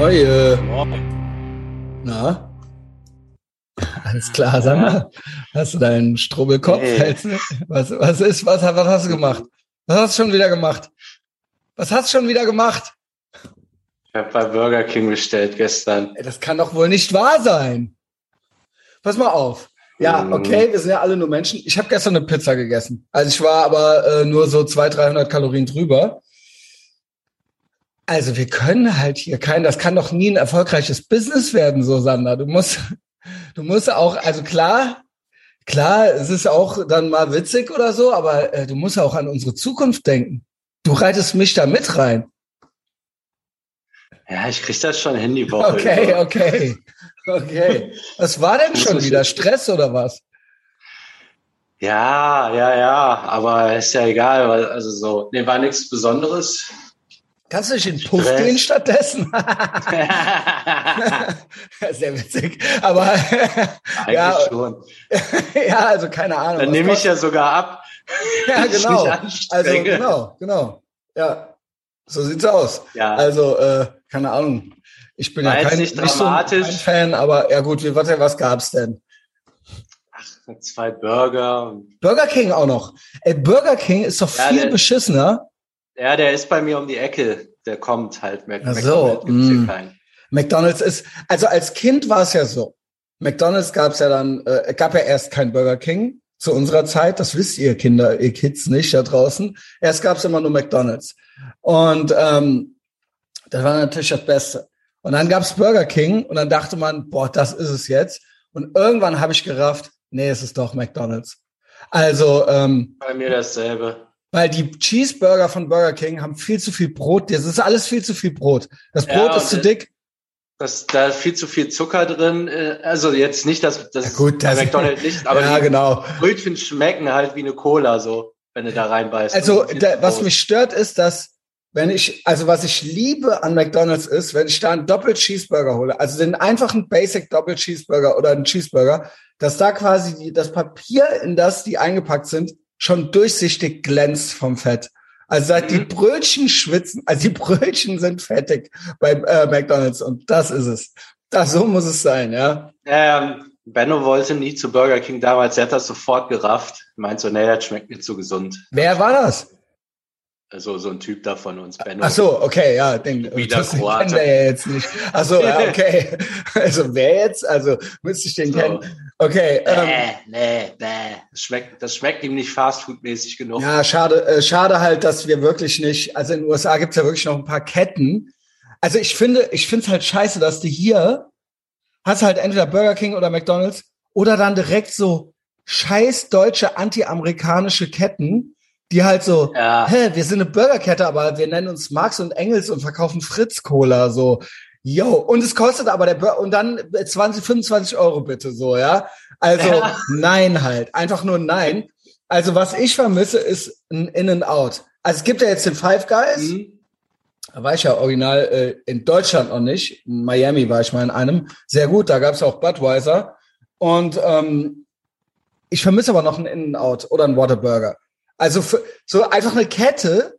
Neue. Moin. Na? Alles klar, sag mal. Hast du deinen Strubbelkopf? Nee. Was, was ist, was, was hast du gemacht? Was hast du schon wieder gemacht? Was hast du schon wieder gemacht? Ich habe bei Burger King bestellt gestern. Ey, das kann doch wohl nicht wahr sein. Pass mal auf. Ja, Mhm. okay, wir sind ja alle nur Menschen. Ich habe gestern eine Pizza gegessen. Also ich war aber äh, nur so 200, 300 Kalorien drüber. Also wir können halt hier kein, das kann doch nie ein erfolgreiches Business werden, so Sander. Du musst, du musst auch, also klar, klar, es ist auch dann mal witzig oder so, aber äh, du musst auch an unsere Zukunft denken. Du reitest mich da mit rein. Ja, ich krieg das schon hin die Woche. Okay, über. okay, okay. Was war denn schon wieder? Stress oder was? Ja, ja, ja, aber ist ja egal, weil also so, nee, war nichts Besonderes. Kannst du nicht in den Puff gehen stattdessen? Sehr witzig. Aber Eigentlich ja, schon. ja, also keine Ahnung. Dann nehme ich ja sogar ab. ja genau. Also genau, genau. Ja, so sieht's aus. Ja, Also äh, keine Ahnung. Ich bin War ja kein, nicht nicht so ein Fan, aber ja gut. Wie, warte, was gab's denn? zwei Burger. Burger King auch noch. Ey, Burger King ist doch Ja, viel beschissener. Ja, der ist bei mir um die Ecke. Der kommt halt. Mac Ach so, McDonald's gibt's hier mm. keinen. McDonald's ist, also als Kind war es ja so. McDonald's gab es ja dann, äh, gab ja erst kein Burger King zu unserer Zeit. Das wisst ihr Kinder, ihr Kids nicht da draußen. Erst gab es immer nur McDonald's. Und ähm, das war natürlich das Beste. Und dann gab es Burger King und dann dachte man, boah, das ist es jetzt. Und irgendwann habe ich gerafft, nee, es ist doch McDonald's. Also, ähm, Bei mir dasselbe. Weil die Cheeseburger von Burger King haben viel zu viel Brot. Das ist alles viel zu viel Brot. Das Ja, Brot ist und zu dick. Das, da ist viel zu viel Zucker drin. äh, Also jetzt nicht, dass das Ja, gut, das- McDonald's nicht, aber ja, die genau. Brötchen schmecken halt wie eine Cola, so, wenn du da reinbeißt. Also, da, was mich stört, ist, dass wenn ich, also was ich liebe an McDonald's ist, wenn ich da einen Doppel Cheeseburger hole, also den einfachen Basic Doppel Cheeseburger oder einen Cheeseburger, dass da quasi die, das Papier, in das die eingepackt sind, schon durchsichtig glänzt vom Fett. Also seit die Mhm. Brötchen schwitzen, also die Brötchen sind fettig bei äh, McDonald's und das ist es. Das, so muss es sein, ja. Ähm, Benno wollte nie zu Burger King damals, er hat das sofort gerafft. Meint so, nee, das schmeckt mir zu gesund. Wer war das? Also so ein Typ da von uns, Benno. Ach so, okay, ja, den, Wieder das kennen wir ja jetzt nicht. Ach so, ja, okay. Also wer jetzt? Also müsste ich den So. kennen. Okay, ähm, Bäh, nee, bäh. Das schmeckt, das schmeckt ihm nicht fastfood-mäßig genug. ja, schade, äh, schade halt, dass wir wirklich nicht, also in den USA gibt's ja wirklich noch ein paar Ketten. Also ich finde, ich finde es halt scheiße, dass du hier hast halt entweder Burger King oder McDonalds oder dann direkt so scheiß deutsche anti-amerikanische Ketten, die halt so, Ja. hä, wir sind eine Burgerkette, aber wir nennen uns Marx und Engels und verkaufen Fritz Cola, so. Yo, und es kostet aber der Bur und dann 20, 25 Euro bitte, so, ja. Also, Ja. nein halt. Einfach nur nein. Also, was ich vermisse, ist ein In-N-Out. Also, es gibt ja jetzt den Five Guys. Hm? Da war ich ja original äh, in Deutschland noch nicht. In Miami war ich mal in einem. Sehr gut, da gab's auch Budweiser. Und ähm, ich vermisse aber noch einen In-N-Out oder einen Whataburger. Also für, so einfach eine Kette,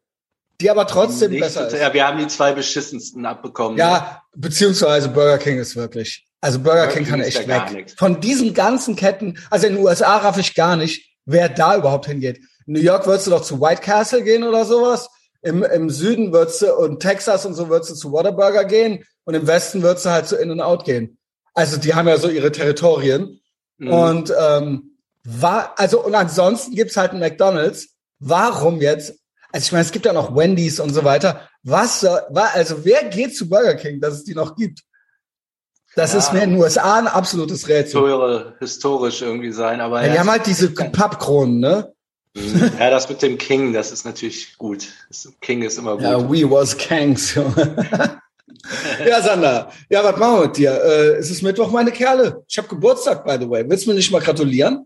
die aber trotzdem Nicht besser ist. Ja, wir haben die zwei beschissensten abbekommen. Ja, beziehungsweise Burger King ist wirklich. Also Burger, Burger King King kann echt weg. Von diesen ganzen Ketten, also in den USA raff ich gar nicht, wer da überhaupt hingeht. In New York würdest du doch zu White Castle gehen oder sowas. Im, im Süden würdest du und Texas und so würdest du zu Whataburger gehen und im Westen würdest du halt zu In-N-Out gehen. Also die haben ja so ihre Territorien. Mhm. Und ähm, war, also und ansonsten gibt's halt einen McDonalds. Warum jetzt? Also ich meine, es gibt ja noch Wendy's und so weiter. Was soll, war, also wer geht zu Burger King, dass es die noch gibt? Das Ja. ist mir in den USA ein absolutes Rätsel. Historisch, historisch irgendwie sein, aber Ja, die ja, haben halt diese Pappkronen, ne? Mhm. ja, das mit dem King, das ist natürlich gut. King ist immer gut. Ja, we was Kangs. ja, Sander. Ja, was machen wir mit dir? Äh, es ist Mittwoch, meine Kerle. Ich habe Geburtstag, by the way. Willst du mir nicht mal gratulieren?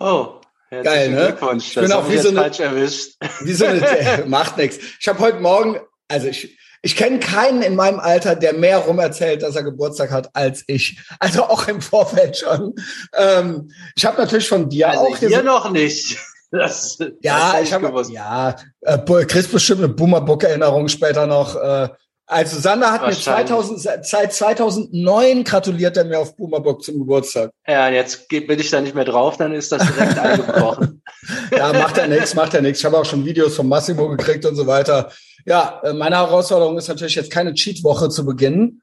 Oh, Geil, ne? Glückwunsch. Ich Das bin auch wie ich so eine- falsch erwischt. Wie so eine, macht nichts. Ich habe heute Morgen, also ich, ich kenne keinen in meinem Alter, der mehr rumerzählt, dass er Geburtstag hat, als ich. Also auch im Vorfeld schon. Ähm, ich habe natürlich von dir Also auch hier noch nicht. Das, Ja, das ich habe ja, äh, kriegst bestimmt eine Boomerbook-Erinnerung später noch. Äh, Also Sander hat mir 2000, seit 2009 gratuliert er mir auf Boomerbock zum Geburtstag. Ja, jetzt bin ich da nicht mehr drauf, dann ist das direkt eingebrochen. ja, macht er nichts, macht er nichts. Ich habe auch schon Videos von Massimo gekriegt und so weiter. Ja, äh, meine Herausforderung ist natürlich jetzt keine Cheat-Woche zu beginnen.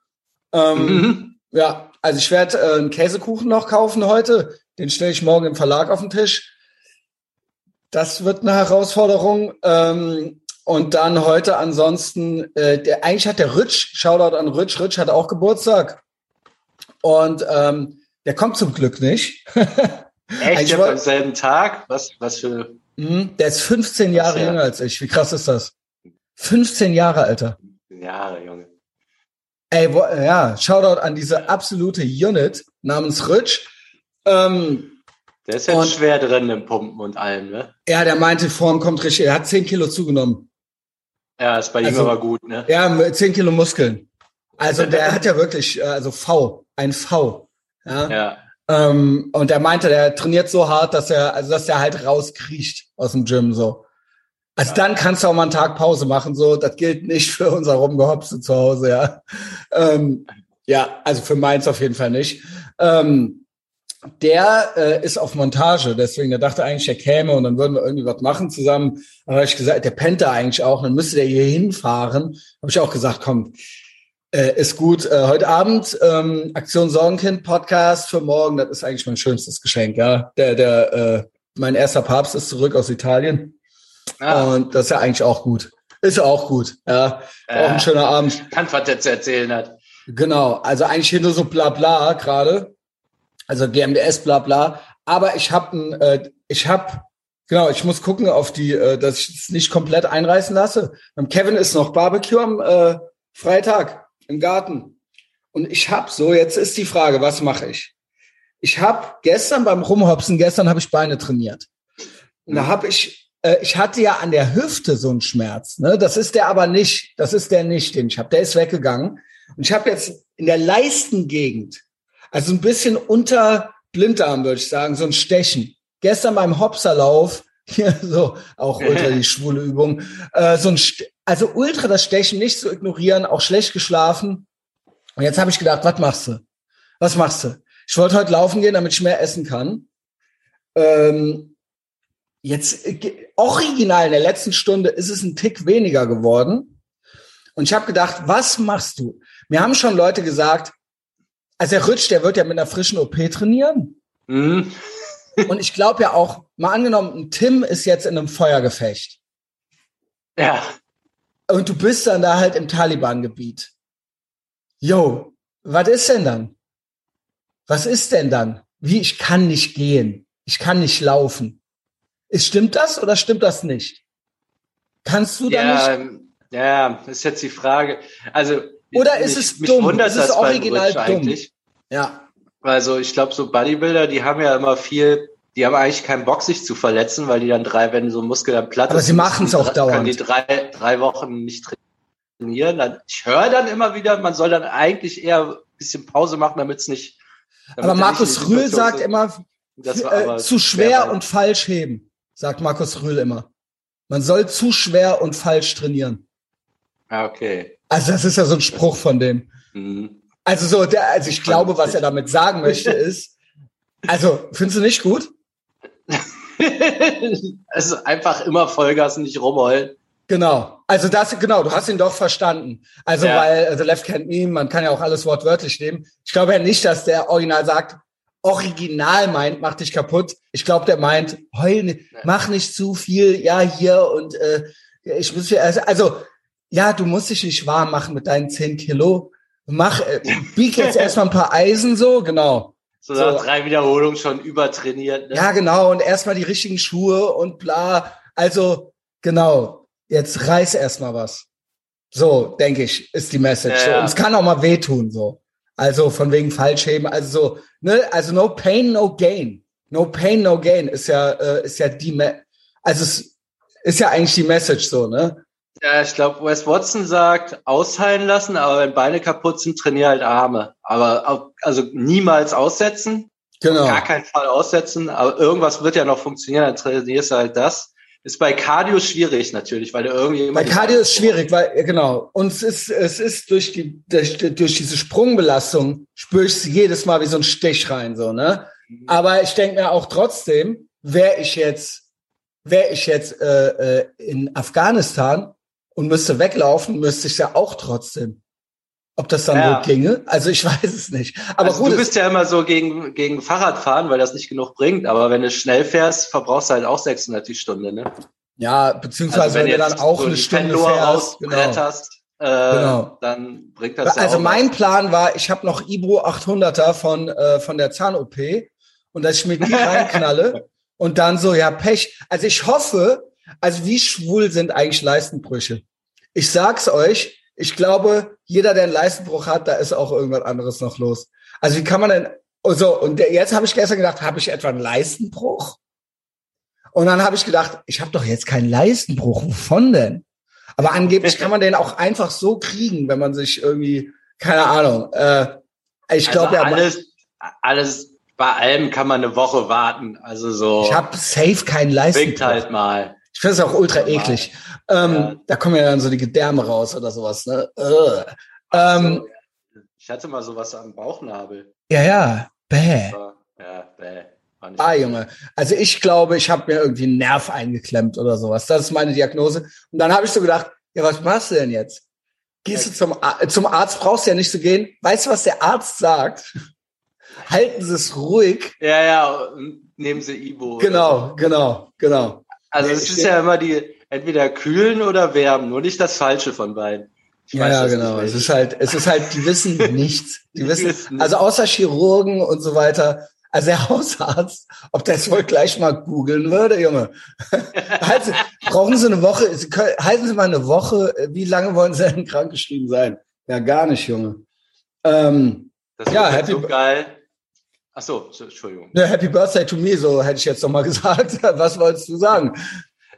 Ähm, mhm. Ja, also ich werde äh, einen Käsekuchen noch kaufen heute. Den stelle ich morgen im Verlag auf den Tisch. Das wird eine Herausforderung. Ähm, und dann heute ansonsten, äh, der, eigentlich hat der Rütsch, Shoutout an Rütsch, Rütsch hat auch Geburtstag. Und ähm, der kommt zum Glück nicht. Echt? Ja, am selben Tag? Was, was für. Mhm, der ist 15 Jahre jünger als ich. Wie krass ist das? 15 Jahre, Alter. 15 Jahre, Junge. Ey, wo, ja, Shoutout an diese absolute Unit namens Rütsch. Ähm, der ist jetzt schwer drin im Pumpen und allem, ne? Ja, der meinte, Form kommt richtig. Er hat 10 Kilo zugenommen. Ja, ist bei ihm also, aber gut, ne? Ja, 10 Kilo Muskeln. Also der hat ja wirklich, äh, also V, ein V. Ja. ja. Ähm, und er meinte, der trainiert so hart, dass er, also dass er halt rauskriecht aus dem Gym so. Also ja. dann kannst du auch mal einen Tag Pause machen, so. Das gilt nicht für unser Rumgehopse zu Hause, ja. Ähm, ja, also für meins auf jeden Fall nicht. Ähm, der äh, ist auf Montage, deswegen, der dachte eigentlich, er käme und dann würden wir irgendwie was machen zusammen. Aber ich gesagt, der pennt da eigentlich auch, dann müsste der hier hinfahren. Habe ich auch gesagt, komm, äh, ist gut. Äh, heute Abend ähm, Aktion Sorgenkind Podcast für morgen. Das ist eigentlich mein schönstes Geschenk. Ja, der, der, äh, mein erster Papst ist zurück aus Italien ah. und das ist ja eigentlich auch gut. Ist ja auch gut. Ja, äh, auch ein schöner Abend. Kann was der zu erzählen hat. Genau, also eigentlich hier nur so bla bla gerade also GMDS, bla bla. Aber ich habe äh, ich habe genau, ich muss gucken auf die, äh, dass ich es nicht komplett einreißen lasse. Beim Kevin ist noch Barbecue am äh, Freitag im Garten. Und ich habe so, jetzt ist die Frage, was mache ich? Ich habe gestern beim Rumhopsen, gestern habe ich Beine trainiert. Und da habe ich, äh, ich hatte ja an der Hüfte so einen Schmerz. Ne? Das ist der aber nicht, das ist der nicht, den ich habe. Der ist weggegangen. Und ich habe jetzt in der Leistengegend also ein bisschen unter Blinddarm, würde ich sagen, so ein Stechen. Gestern beim Hopserlauf, hier so auch ultra die schwule Übung, äh, so ein, St also ultra das Stechen nicht zu ignorieren, auch schlecht geschlafen. Und jetzt habe ich gedacht, was machst du? Was machst du? Ich wollte heute laufen gehen, damit ich mehr essen kann. Ähm, jetzt äh, original in der letzten Stunde ist es ein Tick weniger geworden. Und ich habe gedacht, was machst du? Mir haben schon Leute gesagt, also der Rütsch, der wird ja mit einer frischen OP trainieren. Mhm. Und ich glaube ja auch, mal angenommen, Tim ist jetzt in einem Feuergefecht. Ja. Und du bist dann da halt im Taliban-Gebiet. Yo, was ist denn dann? Was ist denn dann? Wie, ich kann nicht gehen. Ich kann nicht laufen. Ist, stimmt das oder stimmt das nicht? Kannst du ja, da nicht? Ja, ist jetzt die Frage. Also oder ist es mich dumm? Wundert ist es original dumm? Eigentlich. Ja. Also ich glaube, so Bodybuilder, die haben ja immer viel, die haben eigentlich keinen Bock, sich zu verletzen, weil die dann drei, wenn so ein Muskel dann platt Aber ist, sie machen es auch dauernd. Können die drei, drei Wochen nicht trainieren. Ich höre dann immer wieder, man soll dann eigentlich eher ein bisschen Pause machen, damit es nicht. Damit aber Markus Rühl sagt immer, äh, zu schwer und falsch heben, sagt Markus Rühl immer. Man soll zu schwer und falsch trainieren. Ah, okay. Also das ist ja so ein Spruch von dem. Mhm. Also so, der, also ich glaube, was er damit sagen möchte ist, also findest du nicht gut? also einfach immer Vollgas, nicht rumheulen. Genau. Also das, genau, du hast ihn doch verstanden. Also ja. weil The Left Can't Meme, man kann ja auch alles wortwörtlich nehmen. Ich glaube ja nicht, dass der Original sagt, Original meint, mach dich kaputt. Ich glaube, der meint, heul, mach nicht zu viel, ja, hier und äh, ich muss, also, also ja, du musst dich nicht warm machen mit deinen 10 Kilo. Mach, äh, bieg jetzt erstmal ein paar Eisen so, genau. So, so. nach drei Wiederholungen schon übertrainiert. Ne? Ja, genau. Und erstmal die richtigen Schuhe und bla. Also, genau. Jetzt reiß erstmal was. So, denke ich, ist die Message. Ja, so. Und es kann auch mal wehtun, so. Also von wegen Fallschäden, also so, ne, also no pain, no gain. No pain, no gain ist ja, äh, ist ja die, Me also es ist ja eigentlich die Message so, ne? Ja, ich glaube, Wes Watson sagt, ausheilen lassen, aber wenn Beine kaputt sind, trainier halt Arme. Aber auch, also niemals aussetzen. Genau. Gar keinen Fall aussetzen, aber irgendwas wird ja noch funktionieren, dann trainierst du halt das. ist bei Cardio schwierig natürlich, weil du irgendwie Bei Cardio ist schwierig, weil genau. Und es ist es ist durch die durch, durch diese Sprungbelastung spüre ich jedes Mal wie so ein Stich rein so ne. Mhm. Aber ich denke mir auch trotzdem, wäre ich jetzt wäre ich jetzt äh, äh, in Afghanistan und müsste weglaufen, müsste ich ja auch trotzdem. Ob das dann ja. wohl ginge? Also ich weiß es nicht. Aber also gut, du bist ja immer so gegen, gegen Fahrradfahren, weil das nicht genug bringt. Aber wenn du schnell fährst, verbrauchst du halt auch 600 die Stunde, ne? Ja, beziehungsweise also wenn, wenn du dann auch so eine Stunde fährst, genau. Äh, genau. dann bringt das Also mein was. Plan war, ich habe noch Ibro 800er von, äh, von der Zahn-OP und dass ich mir die reinknalle und dann so, ja, Pech. Also ich hoffe, also wie schwul sind eigentlich Leistenbrüche? Ich sag's euch, ich glaube, jeder, der einen Leistenbruch hat, da ist auch irgendwas anderes noch los. Also wie kann man denn, oh, so, und jetzt habe ich gestern gedacht, habe ich etwa einen Leistenbruch? Und dann habe ich gedacht, ich habe doch jetzt keinen Leistenbruch. Wovon denn? Aber angeblich kann man den auch einfach so kriegen, wenn man sich irgendwie, keine Ahnung. Äh, ich glaube also ja. Alles, alles, bei allem kann man eine Woche warten. Also so. Ich habe safe keinen Leistenbruch. halt mal. Ich finde es auch ultra eklig. Ähm, ja. Da kommen ja dann so die Gedärme raus oder sowas. Ne? Ähm, so, ich hatte mal sowas am Bauchnabel. Ja, ja. Bäh. Ja, bäh. Ah, Junge. Also ich glaube, ich habe mir irgendwie einen Nerv eingeklemmt oder sowas. Das ist meine Diagnose. Und dann habe ich so gedacht, ja, was machst du denn jetzt? Gehst du zum, zum Arzt, brauchst du ja nicht zu gehen. Weißt du, was der Arzt sagt? Halten Sie es ruhig. Ja, ja, nehmen Sie Ibo. Genau, genau, genau. Also es ist ja immer die, entweder kühlen oder wärmen, nur nicht das Falsche von beiden. Ja, ja genau. Es ist halt, es ist halt, die wissen nichts. Die, die wissen, wissen also außer Chirurgen und so weiter. Also der Hausarzt, ob der es wohl gleich mal googeln würde, Junge. also, brauchen Sie eine Woche, halten Sie mal eine Woche, wie lange wollen Sie denn krankgeschrieben sein? Ja, gar nicht, Junge. Ähm, das ja, happy, so geil. Ach so, Entschuldigung. Happy Birthday to me, so hätte ich jetzt noch mal gesagt. Was wolltest du sagen?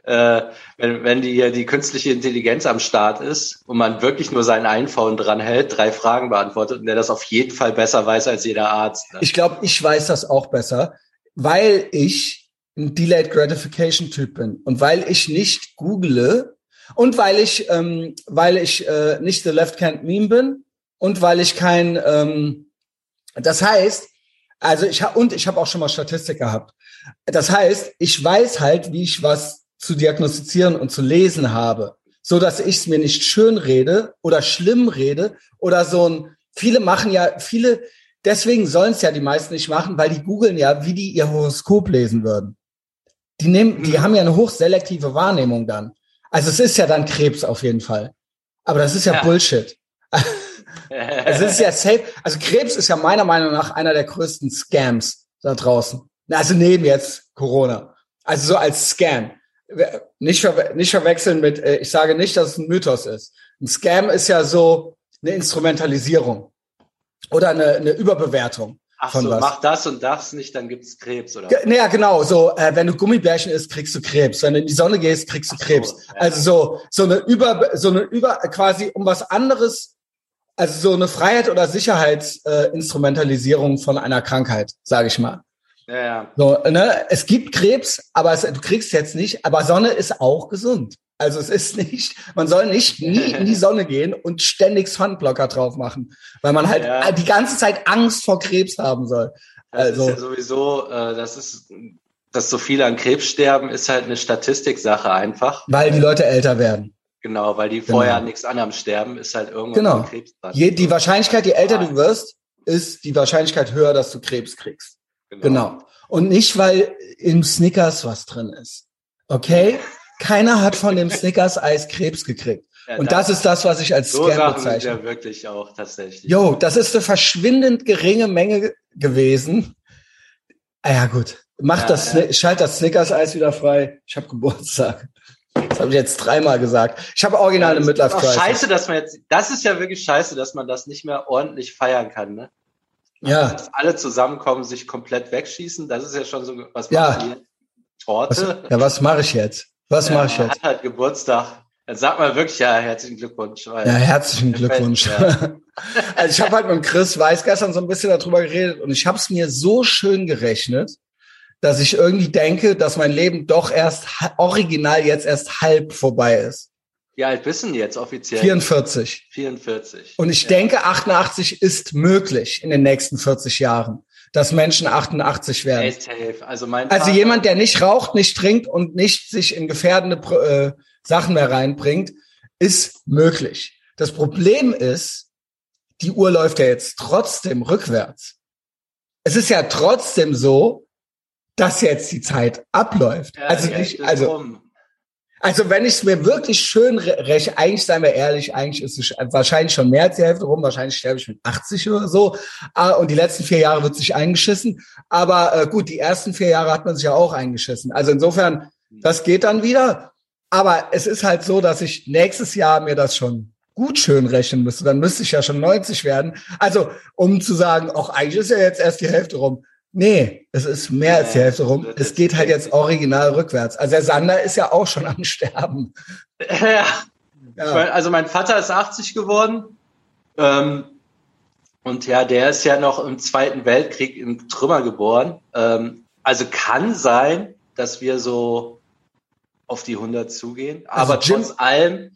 Äh, wenn, wenn die, die künstliche Intelligenz am Start ist und man wirklich nur seinen iPhone dran hält, drei Fragen beantwortet und der das auf jeden Fall besser weiß als jeder Arzt. Ne? Ich glaube, ich weiß das auch besser, weil ich ein Delayed Gratification Typ bin und weil ich nicht google und weil ich, ähm, weil ich äh, nicht the left hand meme bin und weil ich kein, ähm, das heißt, also ich habe und ich habe auch schon mal Statistik gehabt. Das heißt, ich weiß halt, wie ich was zu diagnostizieren und zu lesen habe, so dass ich es mir nicht schön rede oder schlimm rede oder so ein. Viele machen ja viele. Deswegen sollen es ja die meisten nicht machen, weil die googeln ja, wie die ihr Horoskop lesen würden. Die nehmen, die mhm. haben ja eine hochselektive Wahrnehmung dann. Also es ist ja dann Krebs auf jeden Fall. Aber das ist ja, ja. Bullshit. es ist ja safe. Also Krebs ist ja meiner Meinung nach einer der größten Scams da draußen. Also neben jetzt Corona. Also so als Scam. Nicht, ver nicht verwechseln mit, äh, ich sage nicht, dass es ein Mythos ist. Ein Scam ist ja so eine Instrumentalisierung oder eine, eine Überbewertung. Ach so, was. mach das und das nicht, dann gibt's Krebs, oder? Naja, genau. So, äh, wenn du Gummibärchen isst, kriegst du Krebs. Wenn du in die Sonne gehst, kriegst du Krebs. So, ja. Also so, so eine über, so eine über, quasi um was anderes also so eine Freiheit oder Sicherheitsinstrumentalisierung äh, von einer Krankheit, sage ich mal. Ja, ja. So, ne? Es gibt Krebs, aber es, du kriegst jetzt nicht. Aber Sonne ist auch gesund. Also es ist nicht, man soll nicht nie in die Sonne gehen und ständig Sunblocker drauf machen, weil man halt ja. die ganze Zeit Angst vor Krebs haben soll. Das also ist ja sowieso, äh, das ist, dass so viele an Krebs sterben, ist halt eine Statistiksache einfach. Weil die Leute älter werden. Genau, weil die vorher genau. nichts anderem sterben, ist halt irgendwann genau. Krebs dran. Je, die Wahrscheinlichkeit, je älter du wirst, ist die Wahrscheinlichkeit höher, dass du Krebs kriegst. Genau. genau. Und nicht, weil im Snickers was drin ist. Okay? Keiner hat von dem Snickers-Eis Krebs gekriegt. Ja, und das, das, ist das, was ich als so Scam bezeichne. ja wirklich auch tatsächlich. Jo, das ist eine verschwindend geringe Menge gewesen. Ah ja, gut. Mach ja, das, ja. schalt das Snickers-Eis wieder frei. Ich habe Geburtstag. Das habe ich jetzt dreimal gesagt. Ich habe original eine Midlife Crisis. Scheiße, dass man jetzt, das ist ja wirklich scheiße, dass man das nicht mehr ordentlich feiern kann, ne? Ja. Dass alle zusammenkommen, sich komplett wegschießen, das ist ja schon so, was ja. macht Torte. Was, ja, was mache ich jetzt? Was ja, mache ich jetzt? Hat halt Geburtstag. Dann sagt man wirklich ja herzlichen Glückwunsch. ja, herzlichen Glückwunsch. Ja. also ich habe halt mit Chris Weiß gestern so ein bisschen darüber geredet und ich habe es mir so schön gerechnet, dass ich irgendwie denke, dass mein Leben doch erst original jetzt erst halb vorbei ist. Wie alt bist du jetzt offiziell? 44. 44. Und ich ja. denke, 88 ist möglich in den nächsten 40 Jahren, dass Menschen 88 werden. Also, mein also jemand, der nicht raucht, nicht trinkt und nicht sich in gefährdende äh, Sachen mehr reinbringt, ist möglich. Das Problem ist, die Uhr läuft ja jetzt trotzdem rückwärts. Es ist ja trotzdem so, dass jetzt die Zeit abläuft. Ja, also nicht, also, also wenn ich es mir wirklich schön räche, eigentlich seien wir ehrlich, eigentlich ist es wahrscheinlich schon mehr als die Hälfte rum, wahrscheinlich sterbe ich mit 80 oder so. Ah, und die letzten vier Jahre wird sich eingeschissen. Aber äh, gut, die ersten vier Jahre hat man sich ja auch eingeschissen. Also insofern, das geht dann wieder. Aber es ist halt so, dass ich nächstes Jahr mir das schon gut schön rechnen müsste, dann müsste ich ja schon 90 werden. Also, um zu sagen, auch eigentlich ist ja jetzt erst die Hälfte rum. Nee, es ist mehr als die Hälfte rum. Es geht halt jetzt original rückwärts. Also der Sander ist ja auch schon am Sterben. Ja. ja. Also mein Vater ist 80 geworden. Ähm, und ja, der ist ja noch im Zweiten Weltkrieg im Trümmer geboren. Ähm, also kann sein, dass wir so auf die 100 zugehen. Also Aber Jim, trotz allem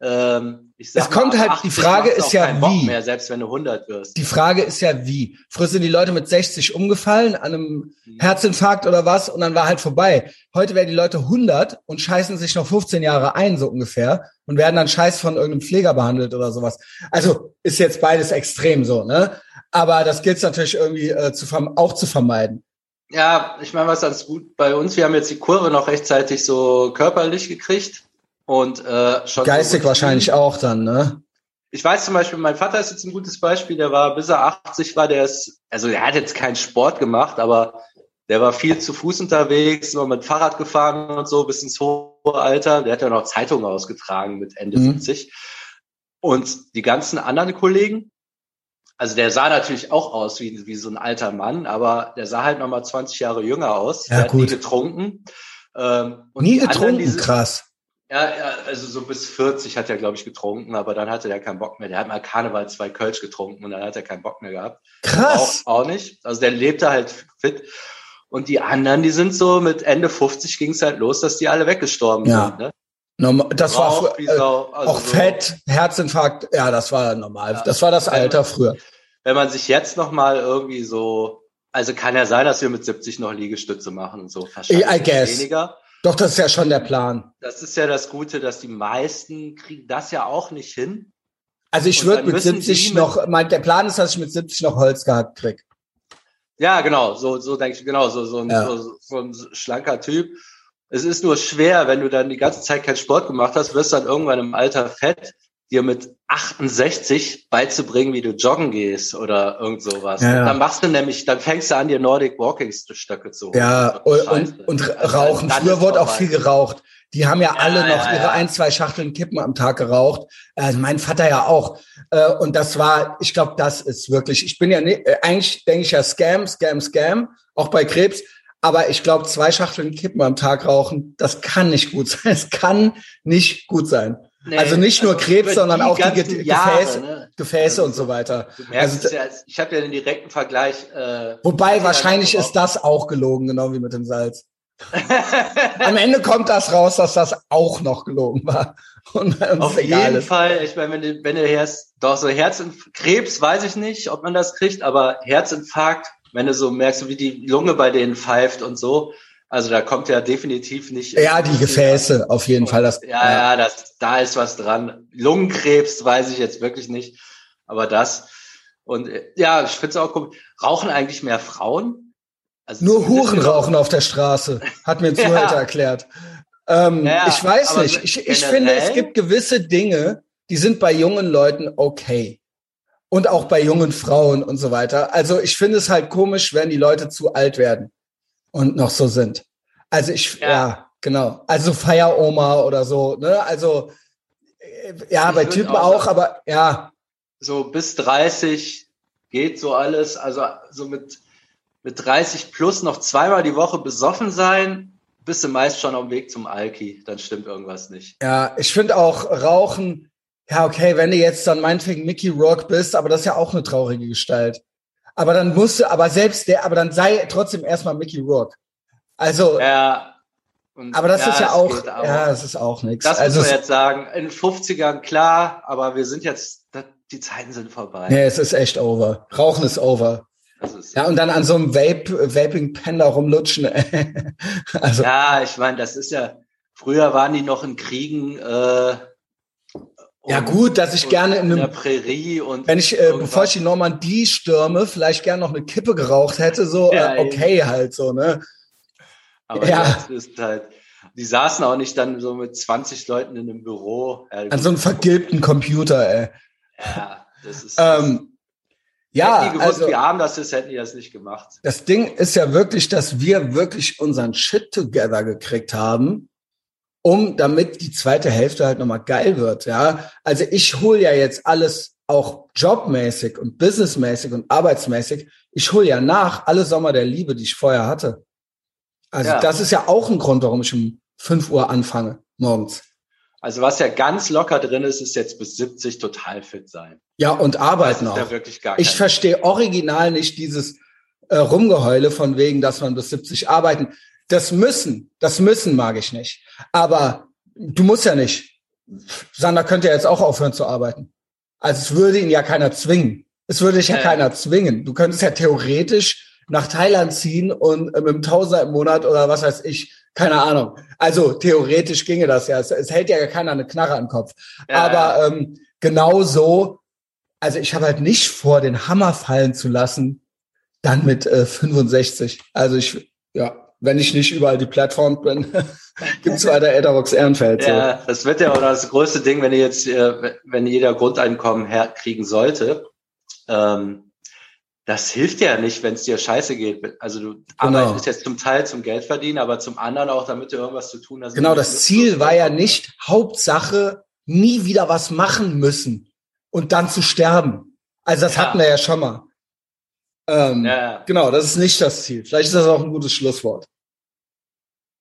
ähm, es kommt mal, halt, die Frage ist ja wie. Mehr, selbst wenn du 100 wirst. Die Frage ist ja wie. Früher sind die Leute mit 60 umgefallen an einem mhm. Herzinfarkt oder was und dann war halt vorbei. Heute werden die Leute 100 und scheißen sich noch 15 Jahre ein, so ungefähr, und werden dann scheiß von irgendeinem Pfleger behandelt oder sowas. Also ist jetzt beides extrem so, ne? Aber das gilt natürlich irgendwie äh, zu auch zu vermeiden. Ja, ich meine, was ganz gut bei uns, wir haben jetzt die Kurve noch rechtzeitig so körperlich gekriegt. Und äh, schon geistig so wahrscheinlich auch dann, ne? Ich weiß zum Beispiel, mein Vater ist jetzt ein gutes Beispiel, der war, bis er 80 war, der ist, also er hat jetzt keinen Sport gemacht, aber der war viel zu Fuß unterwegs, nur mit Fahrrad gefahren und so bis ins hohe Alter. Der hat ja noch Zeitungen ausgetragen mit Ende mhm. 70. Und die ganzen anderen Kollegen, also der sah natürlich auch aus wie, wie so ein alter Mann, aber der sah halt noch mal 20 Jahre jünger aus. Ja, der gut. hat nie getrunken. Ähm, nie getrunken, anderen, krass. Ja, also so bis 40 hat er, glaube ich, getrunken, aber dann hatte er keinen Bock mehr. Der hat mal Karneval zwei Kölsch getrunken und dann hat er keinen Bock mehr gehabt. Krass. Auch, auch nicht. Also der lebte halt fit. Und die anderen, die sind so mit Ende 50 ging es halt los, dass die alle weggestorben ja. sind. Ne? Normal, das Rauch, war äh, also auch so. Fett, Herzinfarkt, ja, das war normal. Ja, das war das Alter man, früher. Wenn man sich jetzt noch mal irgendwie so, also kann ja sein, dass wir mit 70 noch Liegestütze machen und so. Wahrscheinlich I guess. weniger. Doch, das ist ja schon der Plan. Das ist ja das Gute, dass die meisten kriegen das ja auch nicht hin. Also ich würde mit 70 noch, mein, der Plan ist, dass ich mit 70 noch Holz gehabt krieg. Ja, genau, so, so denke ich, genau, so, so, ein, ja. so, so ein schlanker Typ. Es ist nur schwer, wenn du dann die ganze Zeit keinen Sport gemacht hast, wirst du dann irgendwann im Alter fett dir mit 68 beizubringen, wie du joggen gehst oder irgend sowas. Ja, ja. Dann machst du nämlich, dann fängst du an, dir Nordic Walking Stöcke zu holen. Ja, und, und, und also rauchen. Dann Früher wurde auch viel geraucht. Die haben ja, ja alle noch ihre ein, zwei Schachteln Kippen am Tag geraucht. Also mein Vater ja auch. Äh, und das war, ich glaube, das ist wirklich, ich bin ja, nicht, äh, eigentlich denke ich ja Scam, Scam, Scam, auch bei Krebs. Aber ich glaube, zwei Schachteln Kippen am Tag rauchen, das kann nicht gut sein. Es kann nicht gut sein. Nee, also nicht nur also Krebs, sondern auch die Ge Jahre, Gefäße, ne? Gefäße also, und so weiter. Also, ja, ich habe ja den direkten Vergleich. Äh, wobei wahrscheinlich ist das auch gelogen, genau wie mit dem Salz. Am Ende kommt das raus, dass das auch noch gelogen war. Und Auf jeden ist. Fall, ich meine, wenn du, wenn du Herz, doch so Herzinfarkt, Krebs weiß ich nicht, ob man das kriegt, aber Herzinfarkt, wenn du so merkst, wie die Lunge bei denen pfeift und so, also da kommt ja definitiv nicht. Ja, die Gefäße auf jeden Fall. Das, ja, ja, das, da ist was dran. Lungenkrebs weiß ich jetzt wirklich nicht, aber das. Und ja, ich finde es auch komisch. Rauchen eigentlich mehr Frauen? Also Nur Huren rauchen auf der Straße, hat mir ein Zuhälter ja. erklärt. Ähm, ja, ich weiß nicht. Ich, ich finde, es gibt gewisse Dinge, die sind bei jungen Leuten okay. Und auch bei jungen Frauen und so weiter. Also ich finde es halt komisch, wenn die Leute zu alt werden und noch so sind. Also ich, ja, ja genau. Also Feieroma oder so, ne? Also äh, ja, ich bei Typen auch, auch, aber ja. So bis 30 geht so alles. Also so mit, mit 30 plus noch zweimal die Woche besoffen sein, bist du meist schon auf dem Weg zum Alki. Dann stimmt irgendwas nicht. Ja, ich finde auch Rauchen, ja, okay, wenn du jetzt dann meinetwegen Mickey Rock bist, aber das ist ja auch eine traurige Gestalt. Aber dann musst du, aber selbst der, aber dann sei trotzdem erstmal Mickey Rourke. Also, Ja. Und aber das ja, ist ja auch, geht ja, es ist auch nichts. Das Also, muss man jetzt sagen. In den 50ern klar, aber wir sind jetzt, das- die Zeiten sind vorbei. nee, es ist echt over. Rauchen ist over. Das ist, Ja, und dann an so einem Vape, Vaping-Pen da rumlutschen. also, ja, ich meine, das ist ja, früher waren die noch in Kriegen, äh, ja gut, dass ich gerne in in der einem, Prärie und wenn ich, äh, irgendwas. bevor ich die Normandie stürme, vielleicht gerne noch eine Kippe geraucht hätte, so, Ja, äh, okay halt so, ne? aber ja. das ist halt, die saßen auch nicht dann so mit 20 Leuten in einem Büro. Ja, An so einem vergilbten Computer, ey. ja, das ist, Ähm, ja, hätten die gewusst, also, wie arm das ist, hätten die das nicht gemacht. das Ding ist ja wirklich, dass wir wirklich unseren Shit together gekriegt haben, um damit die zweite Hälfte halt nochmal geil wird, ja. Also ich hole ja jetzt alles auch jobmäßig und businessmäßig und arbeitsmäßig. Ich hole ja nach alle Sommer der Liebe, die ich vorher hatte. Also Ja. das ist ja auch ein Grund, warum ich um 5 Uhr anfange morgens. Also was ja ganz locker drin ist, ist jetzt bis 70 total fit sein. Ja, und arbeiten auch. ja Ich verstehe original nicht dieses äh, Rumgeheule von wegen, dass man bis 70 arbeiten. Das müssen, das müssen mag ich nicht. Aber du musst ja nicht. Sander könnte ja jetzt auch aufhören zu arbeiten. Also es würde ihn ja keiner zwingen. Es würde dich ja Ja. keiner zwingen. Du könntest ja theoretisch nach Thailand ziehen und äh, mit einem Tausender im Monat oder was weiß ich, keine Ahnung. Also theoretisch ginge das ja. Es, es hält ja keiner eine Knarre am Kopf. Ja, Aber ähm, genau so, also ich habe halt nicht vor, den Hammer fallen zu lassen, dann mit äh, 65. Also ich, ja, wenn ich nicht überall die Plattform bin, gibt's weiter Etherbox Ehrenfeld. So. Ja, das wird ja auch das größte Ding, wenn ihr jetzt, äh, wenn jeder Grundeinkommen herkriegen sollte. Ähm, das hilft ja nicht, wenn es dir scheiße geht. Also du Genau. arbeitest jetzt zum Teil zum Geld verdienen, aber zum anderen auch, damit du irgendwas zu tun hast. Genau, das Ziel war ja nicht Hauptsache, nie wieder was machen müssen und dann zu sterben. Also das Ja. hatten wir ja schon mal. Ähm, Ja, Genau, das ist nicht das Ziel. Vielleicht ist das auch ein gutes Schlusswort.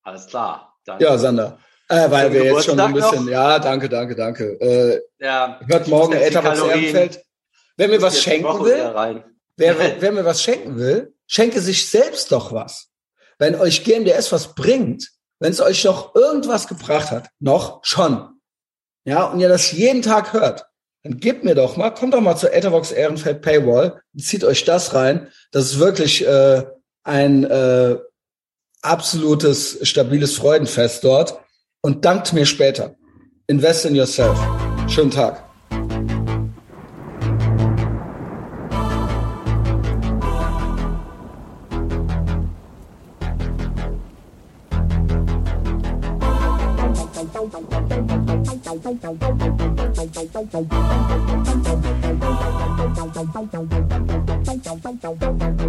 alles klar. Dann, Ja, Sander. Äh, weil wir jetzt schon ein Geburtstag bisschen, noch. ja, danke, danke, danke. Äh, ja hört morgen Etherbox Kalorien- Ehrenfeld. Wer mir was schenken will. Wer, wer mir was schenken will, schenke sich selbst doch was. Wenn euch GMDS was bringt, wenn es euch noch irgendwas gebracht hat, noch schon, ja, und ihr das jeden Tag hört, dann gebt mir doch mal, kommt doch mal zur Etherbox Ehrenfeld Paywall, zieht euch das rein. Das ist wirklich äh, ein äh, absolutes, stabiles Freudenfest dort. Und dankt mir später. Invest in yourself. Schönen Tag. Thank you.